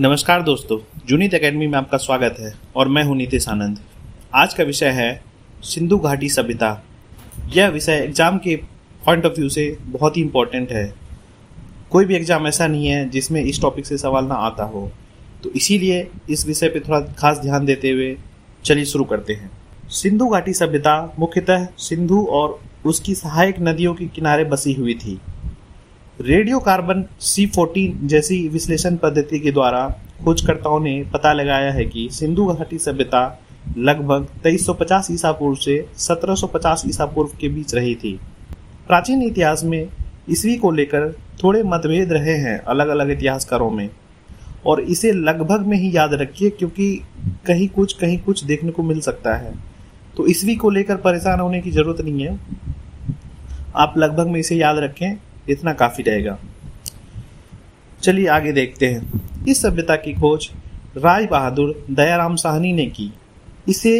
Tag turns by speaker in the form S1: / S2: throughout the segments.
S1: नमस्कार दोस्तों जूनित एकेडमी में आपका स्वागत है और मैं हूँ नीतीश आनंद। आज का विषय है सिंधु घाटी सभ्यता। यह विषय एग्ज़ाम के पॉइंट ऑफ़ व्यू से बहुत ही इम्पोर्टेंट है। कोई भी एग्ज़ाम ऐसा नहीं है जिसमें इस टॉपिक से सवाल ना आता हो। तो इसीलिए इस विषय पर थोड़ा खास ध्यान देते हुए चलिए शुरू करते हैं। सिंधु घाटी सभ्यता मुख्यतः सिंधु और उसकी सहायक नदियों के किनारे बसी हुई थी। रेडियो कार्बन सी फोर्टीन जैसी विश्लेषण पद्धति के द्वारा खोजकर्ताओं ने पता लगाया है कि सिंधु घाटी सभ्यता लगभग 2350 ईसा पूर्व से 1750 ईसा पूर्व के बीच रही थी। प्राचीन इतिहास में ईसवी को लेकर थोड़े मतभेद रहे हैं अलग अलग इतिहासकारों में। और इसे लगभग में ही याद रखिए क्योंकि कहीं कुछ कहीं कुछ देखने को मिल सकता है। तो ईस्वी को लेकर परेशान होने की ज़रूरत नहीं है। आप लगभग में इसे याद रखें। इतना काफ़ी रहेगा। चलिए आगे देखते हैं। इस सभ्यता की खोज राज बहादुर दयाराम साहनी ने की। इसे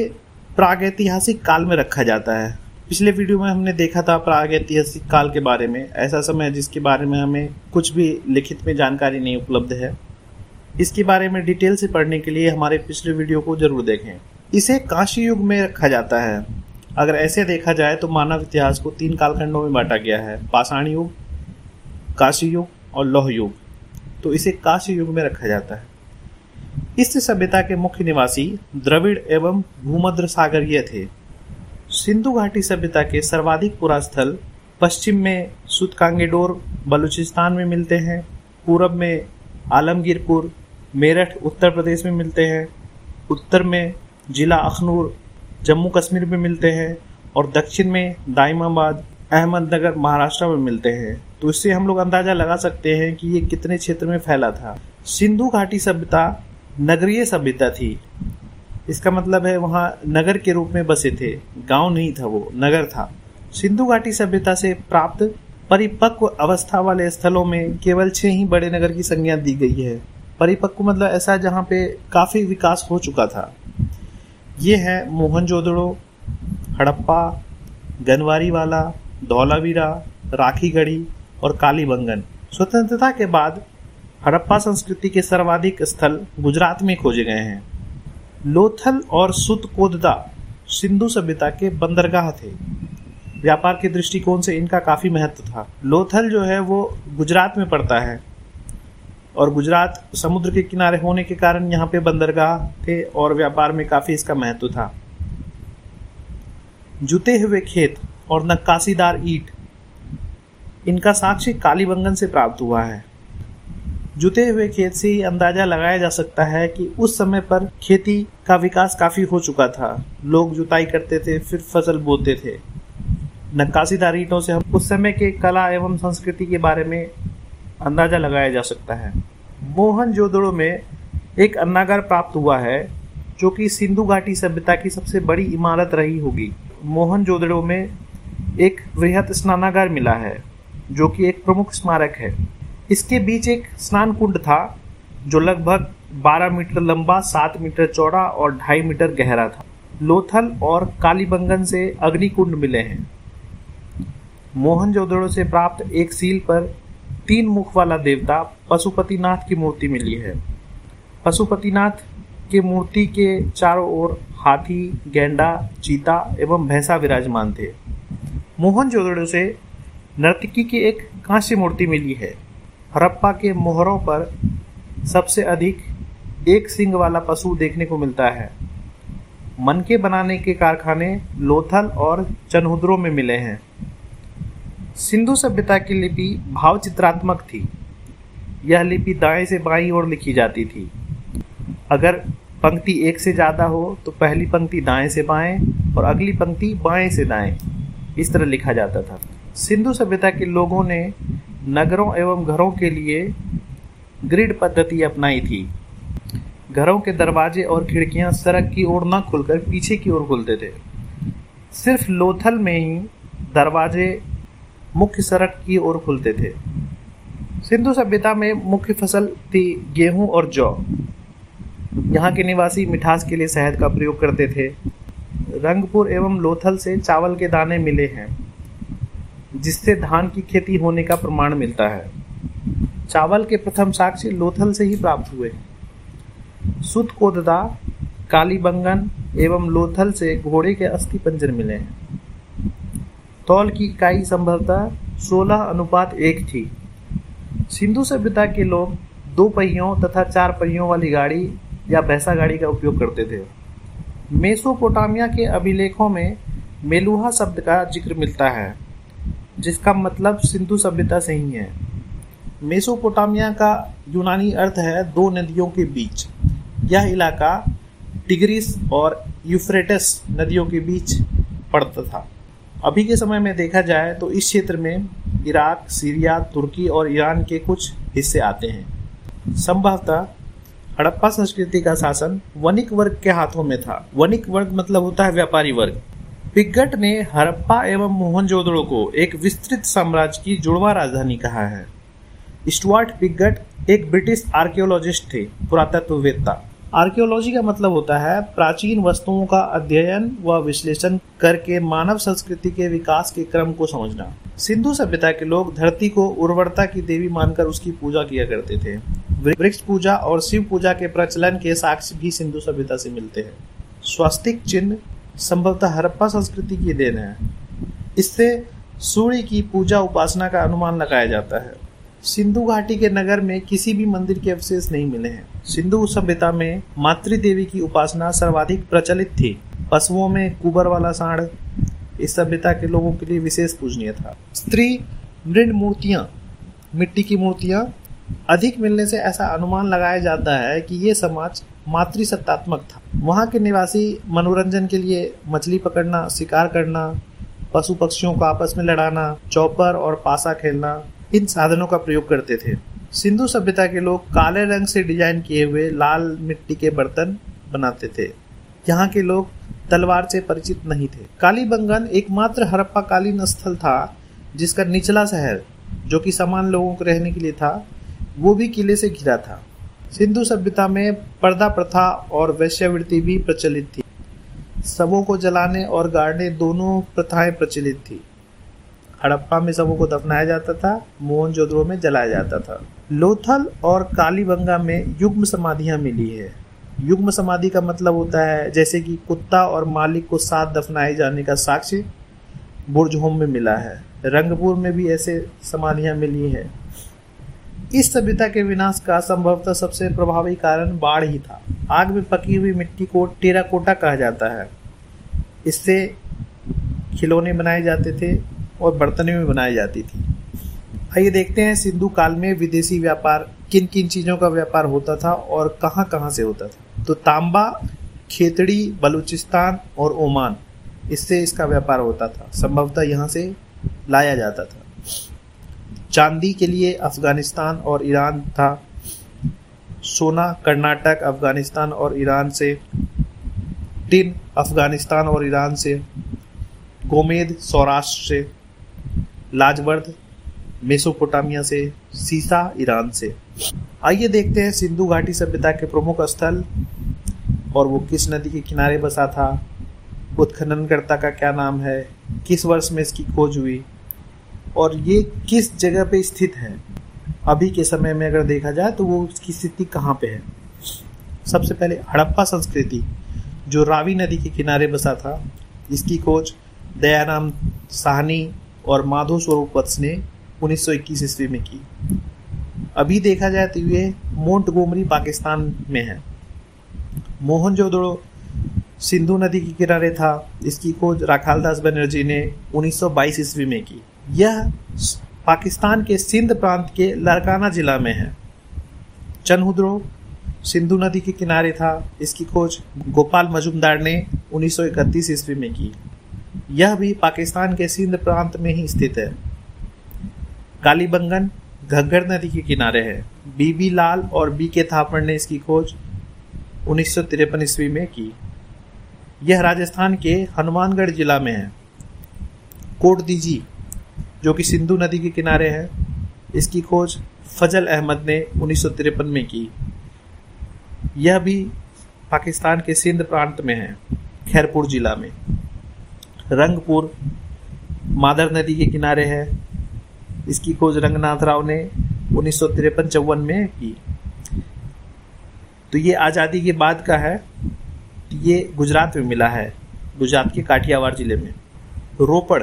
S1: प्रागैतिहासिक काल में रखा जाता है। पिछले वीडियो में हमने देखा था प्रागैतिहासिक काल के बारे में। ऐसा समय जिसके बारे में हमें कुछ भी लिखित में जानकारी नहीं उपलब्ध है। इसके बारे में डिटेल से पढ़ने के लिए हमारे पिछले वीडियो को ज़रूर देखें। इसे काशी युग में रखा जाता है। अगर ऐसे देखा जाए तो मानव इतिहास को तीन कालखंडों में बांटा गया है। पाषाण युग काशी युग और लौह युग तो इसे काशी युग में रखा जाता है। इस सभ्यता के मुख्य निवासी द्रविड़ एवं भूमध्य सागरीय थे। सिंधु घाटी सभ्यता के सर्वाधिक पुरा स्थल पश्चिम में सुतकांगेडोर, बलूचिस्तान में मिलते हैं, पूरब में आलमगीरपुर, मेरठ, उत्तर प्रदेश में मिलते हैं, उत्तर में जिला अखनूर, जम्मू कश्मीर में मिलते हैं और दक्षिण में दाइमाबाद, अहमदनगर, महाराष्ट्र में मिलते हैं। तो इससे हम लोग अंदाज़ा लगा सकते हैं कि ये कितने क्षेत्र में फैला था। सिंधु घाटी सभ्यता नगरीय सभ्यता थी। इसका मतलब है वहाँ नगर के रूप में बसे थे। गाँव नहीं था वो, नगर था। सिंधु घाटी सभ्यता से प्राप्त परिपक्व अवस्था वाले स्थलों में केवल छह ही बड़े नगर की संज्ञा दी गई है। परिपक्व मतलब ऐसा जहाँ पे काफ़ी विकास हो चुका था। ये है मोहनजोदड़ो हड़प्पा गनवारी वाला धौलावीरा, राखीगढ़ी और कालीबंगन स्वतंत्रता के बाद हड़प्पा संस्कृति के सर्वाधिक स्थल गुजरात में खोजे गए हैं। लोथल और सुतकोददा सिंधु सभ्यता के बंदरगाह थे। व्यापार के दृष्टिकोण से इनका काफ़ी महत्व था। लोथल जो है वो गुजरात में पड़ता है और गुजरात समुद्र के किनारे होने के कारण यहाँ पे बंदरगाह थे और व्यापार में काफ़ी इसका महत्व था। जुते हुए खेत और नक्काशीदार ईट इनका साक्ष्य कालीबंगन से प्राप्त हुआ है। जुते हुए खेत से ही अंदाज़ा लगाया जा सकता है कि उस समय पर खेती का विकास काफ़ी हो चुका था। लोग जुताई करते थे, फिर फ़सल बोते थे। नक्काशीदार ईटों से हम उस समय के कला एवं संस्कृति के बारे में अंदाज़ा लगाया जा सकता है। मोहन जोदड़ो में एक अन्नागार प्राप्त हुआ है, जो कि सिंधु घाटी सभ्यता की सबसे बड़ी इमारत रही होगी। मोहन जोदड़ो में एक वृहत स्नानागार मिला है। जो कि एक प्रमुख स्मारक है। इसके बीच एक स्नान कुंड था, जो लगभग 12 मीटर लंबा 7 मीटर चौड़ा और 2.5 मीटर गहरा था। लोथल और कालीबंगन से अग्निकुंड मिले हैं। मोहनजोदड़ो से प्राप्त एक सील पर तीन मुख वाला देवता पशुपतिनाथ की मूर्ति मिली है। पशुपतिनाथ के मूर्ति के चारों ओर हाथी, गेंडा, चीता एवं भैंसा विराजमान थे। मोहनजोदड़ो से नर्तकी की एक कांस्य मूर्ति मिली है। हरप्पा के मोहरों पर सबसे अधिक एक सिंग वाला पशु देखने को मिलता है। मन के बनाने के कारखाने लोथल और चनहुद्रों में मिले हैं। सिंधु सभ्यता की लिपि भाव चित्रात्मक थी। यह लिपि दाएँ से बाईं ओर लिखी जाती थी। अगर पंक्ति एक से ज़्यादा हो तो पहली पंक्ति दाएँ से बाएँ और अगली पंक्ति बाएँ से दाएँ। इस तरह लिखा जाता था। सिंधु सभ्यता के लोगों ने नगरों एवं घरों के लिए ग्रिड पद्धति अपनाई थी। घरों के दरवाजे और खिड़कियाँ सड़क की ओर न खुलकर पीछे की ओर खुलते थे। सिर्फ़ लोथल में ही दरवाजे मुख्य सड़क की ओर खुलते थे। सिंधु सभ्यता में मुख्य फ़सल थी गेहूँ और जौ। यहाँ के निवासी मिठास के लिए शहद का प्रयोग करते थे। रंगपुर एवं लोथल से चावल के दाने मिले हैं। जिससे धान की खेती होने का प्रमाण मिलता है। चावल के प्रथम साक्ष्य लोथल से ही प्राप्त हुए। सुतकोददा कालीबंगन एवं लोथल से घोड़े के अस्थि पंजर मिले हैं। तौल की इकाई संभवतः 16 अनुपात एक थी। सिंधु सभ्यता के लोग दो पहियों तथा चार पहियों वाली गाड़ी या भैंसा गाड़ी का उपयोग करते थे। मेसोपोटामिया के अभिलेखों में मेलुहा शब्द का ज़िक्र मिलता है। जिसका मतलब सिंधु सभ्यता से ही है। मेसोपोटामिया का यूनानी अर्थ है दो नदियों के बीच। यह इलाका टिग्रिस और यूफ्रेटस नदियों के बीच पड़ता था। अभी के समय में देखा जाए तो इस क्षेत्र में इराक, सीरिया, तुर्की और ईरान के कुछ हिस्से आते हैं। संभवतः हड़प्पा संस्कृति का शासन वनिक वर्ग के हाथों में था। वनिक वर्ग मतलब होता है व्यापारी वर्ग। पिगट ने हड़प्पा एवं मोहनजोदड़ो को एक विस्तृत साम्राज्य की जुड़वा राजधानी कहा है। स्टुअर्ट पिगट एक ब्रिटिश आर्कियोलॉजिस्ट थे, पुरातत्ववेत्ता। आर्कियोलॉजी का मतलब होता है प्राचीन वस्तुओं का अध्ययन व विश्लेषण करके मानव संस्कृति के विकास के क्रम को समझना। सिंधु सभ्यता के लोग धरती को उर्वरता की देवी मानकर उसकी पूजा किया करते थे। वृक्ष पूजा और शिव पूजा के प्रचलन के साक्ष्य भी सिंधु सभ्यता से मिलते हैं। स्वास्तिक चिन्ह संभवतः हरप्पा संस्कृति की देन है। इससे सूर्य की पूजा उपासना का अनुमान लगाया जाता है। सिंधु घाटी के नगर में किसी भी मंदिर के अवशेष नहीं मिले हैं। सिंधु सभ्यता में मातृ देवी की उपासना सर्वाधिक प्रचलित थी। पशुओं में कुबर वाला सांड, इस सभ्यता के लोगों के लिए विशेष पूजनीय था। स्त्री मृण मूर्तियाँ, मिट्टी की मूर्तियाँ, अधिक मिलने से ऐसा अनुमान लगाया जाता है कि ये समाज मातृसत्तात्मक था। वहाँ के निवासी मनोरंजन के लिए मछली पकड़ना, शिकार करना पशु पक्षियों को आपस में लड़ाना, चौपर और पासा खेलना, इन साधनों का प्रयोग करते थे। सिंधु सभ्यता के लोग काले रंग से डिज़ाइन किए हुए लाल मिट्टी के बर्तन बनाते थे। यहाँ के लोग तलवार से परिचित नहीं थे। कालीबंगन एकमात्र हड़प्पा कालीन स्थल था, जिसका निचला शहर, जो कि समान लोगों को रहने के लिए था, वो भी किले से घिरा था। सिंधु सभ्यता में पर्दा प्रथा और वैश्यवृत्ति भी प्रचलित थी। सबों को जलाने और गाड़ने दोनों प्रथाएँ प्रचलित थी। हड़प्पा में सबों को दफनाया जाता था, मोहनजोदड़ो में जलाया जाता था। लोथल और कालीबंगा में युग्म समाधियाँ मिली है। युग्म समाधि का मतलब होता है जैसे कि कुत्ता और मालिक को साथ दफनाए जाने का साक्ष्य बुर्जहोम में मिला है। रंगपुर में भी ऐसे समाधियाँ मिली है। इस सभ्यता के विनाश का संभवतः सबसे प्रभावी कारण बाढ़ ही था। आग में पकी हुई मिट्टी को टेराकोटा कहा जाता है। इससे खिलौने बनाए जाते थे और बर्तने में बनाई जाती थी। आइए देखते हैं सिंधु काल में विदेशी व्यापार किन किन चीज़ों का व्यापार होता था और कहाँ कहाँ से होता था। तो तांबा, खेतड़ी, बलूचिस्तान और ओमान, इससे इसका व्यापार होता था। संभवतः यहाँ से लाया जाता था। चांदी के लिए अफ़गानिस्तान और ईरान था। सोना, कर्नाटक, अफ़गानिस्तान और ईरान से। टिन, अफ़गानिस्तान और ईरान से। गोमेद, सौराष्ट्र से। लाजवर्द, मेसोपोटामिया से। सीसा, ईरान से। आइए देखते हैं सिंधु घाटी सभ्यता के प्रमुख स्थल और वो किस नदी के किनारे बसा था। उत्खननकर्ता का क्या नाम है? किस वर्ष में इसकी खोज हुई? और ये किस जगह पे स्थित है? अभी के समय में अगर देखा जाए तो वो उसकी स्थिति कहाँ पे है? सबसे पहले हड़प्पा संस्कृति, जो रावी नदी के किनारे बसा था इसकी खोज दयाराम साहनी और माधो स्वरूप वत्स ने 1921 ईस्वी में की। अभी देखा जाए तो ये मोन्ट गोमरी पाकिस्तान में है। मोहनजोदड़ो सिंधु नदी के किनारे था, इसकी खोज राखालदास बनर्जी ने 1922 ईस्वी में की। यह पाकिस्तान के सिंध प्रांत के लड़काना जिला में है। चनहुद्रो सिंधु नदी के किनारे था। इसकी खोज गोपाल मजुमदार ने 1931 ईस्वी में की। यह भी पाकिस्तान के सिंध प्रांत में ही स्थित है। कालीबंगन घग्गर नदी के किनारे है। बीबी लाल और बी के थापड़ ने इसकी खोज उन्नीस सौ तिरपन ईस्वी में की। यह राजस्थान के हनुमानगढ़ जिला में है। कोट दीजी जो कि सिंधु नदी के किनारे है, इसकी खोज फजल अहमद ने उन्नीस सौ तिरपन में की। यह भी पाकिस्तान के सिंध प्रांत में है, खैरपुर जिला में। रंगपुर, मादर नदी के किनारे है, इसकी खोज रंगनाथ राव ने उन्नीस सौ में की। तो ये आज़ादी के बाद का है, ये गुजरात में मिला है, गुजरात के काठियावाड़ ज़िले में। रोपड़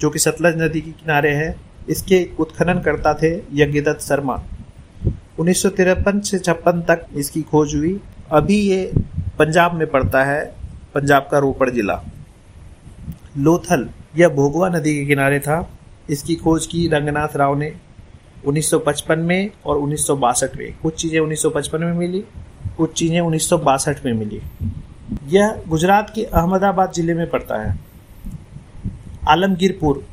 S1: जो कि सतलज नदी के किनारे है, इसके उत्खनन करता थे यज्ञदत्त शर्मा। उन्नीस सौ तिरपन से छप्पन तक इसकी खोज हुई। अभी ये पंजाब में पड़ता है, पंजाब का रोपड़ जिला। लोथल यह भोगवा नदी के किनारे था। इसकी खोज की रंगनाथ राव ने 1955 में और उन्नीस में। कुछ चीज़ें 1955 में मिली, कुछ चीज़ें उन्नीस सौ बासठ में मिली। यह गुजरात के अहमदाबाद ज़िले में पड़ता है। आलमगीरपुर,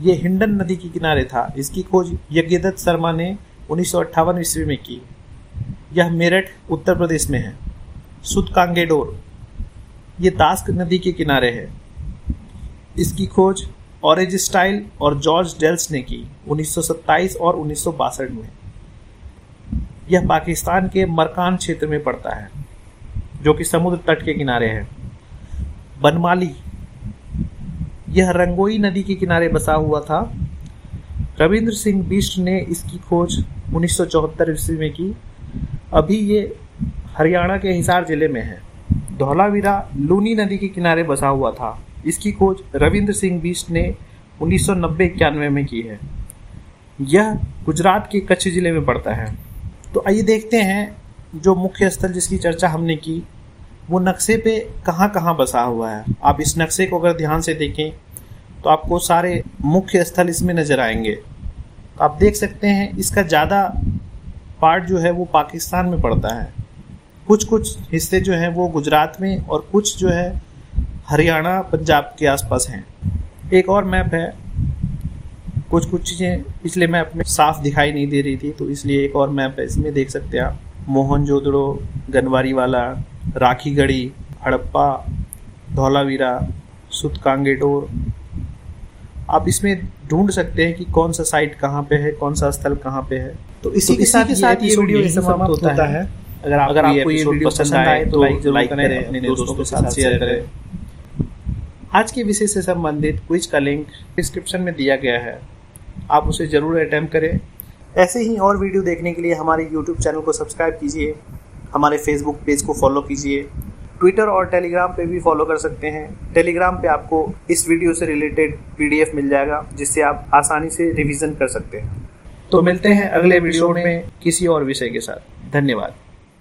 S1: ये हिंडन नदी के किनारे था। इसकी खोज यज्ञदत्त शर्मा ने उन्नीस सौ अट्ठावन ईस्वी में की। यह मेरठ, उत्तर प्रदेश में है। सुत कांगेडोर, ये तास्क नदी के किनारे है। इसकी खोज ऑरेज स्टाइल और जॉर्ज डेल्स ने की 1927 और उन्नीस सौ बासठ में। यह पाकिस्तान के मरकान क्षेत्र में पड़ता है, जो कि समुद्र तट के किनारे है। बनमाली यह रंगोई नदी के किनारे बसा हुआ था। रविंद्र सिंह बिष्ट ने इसकी खोज उन्नीस सौ चौहत्तर ईस्वी में की। अभी ये हरियाणा के हिसार ज़िले में है। धौलावीरा लूनी नदी के किनारे बसा हुआ था। इसकी खोज रविंद्र सिंह बिष्ट ने उन्नीस सौ में की है। यह गुजरात के कच्छ ज़िले में पड़ता है। तो आइए देखते हैं जो मुख्य स्थल जिसकी चर्चा हमने की वो नक्शे पे कहाँ कहाँ बसा हुआ है। आप इस नक्शे को अगर ध्यान से देखें तो आपको सारे मुख्य स्थल इसमें नज़र आएँगे। तो आप देख सकते हैं, इसका ज़्यादा पार्ट जो है वो पाकिस्तान में पड़ता है। कुछ कुछ हिस्से जो हैं वो गुजरात में और कुछ जो है हरियाणा, पंजाब के आसपास हैं। एक और मैप है। कुछ कुछ चीज़ें पिछले मैप में साफ़ दिखाई नहीं दे रही थी तो इसलिए एक और मैप है। इसमें देख सकते हैं आप मोहन जोदड़ो गनवारी वाला राखी गढ़ी हड़प्पा धौलावीरा सुतकांगेडोर। आप इसमें ढूंढ सकते हैं कि कौन सा साइट कहाँ पे है कौन सा स्थल कहाँ पे है। तो इसी तो के साथ, साथ ये वीडियो समाप्त होता, होता है। अगर आप अगर आपको ये वीडियो पसंद आए तो लाइक ज़रूर करें अपने दोस्तों के साथ शेयर करें। आज के विषय से संबंधित क्विज का लिंक डिस्क्रिप्शन में दिया गया है। आप उसे ज़रूर अटेम्प्ट करें। ऐसे ही और वीडियो देखने के लिए हमारे यूट्यूब चैनल को सब्सक्राइब कीजिए। हमारे फेसबुक पेज को फॉलो कीजिए। ट्विटर और टेलीग्राम पे भी फॉलो कर सकते हैं। टेलीग्राम पे आपको इस वीडियो से रिलेटेड पीडीएफ मिल जाएगा, जिससे आप आसानी से रिवीजन कर सकते हैं। तो मिलते हैं अगले वीडियो में किसी और विषय के साथ। धन्यवाद।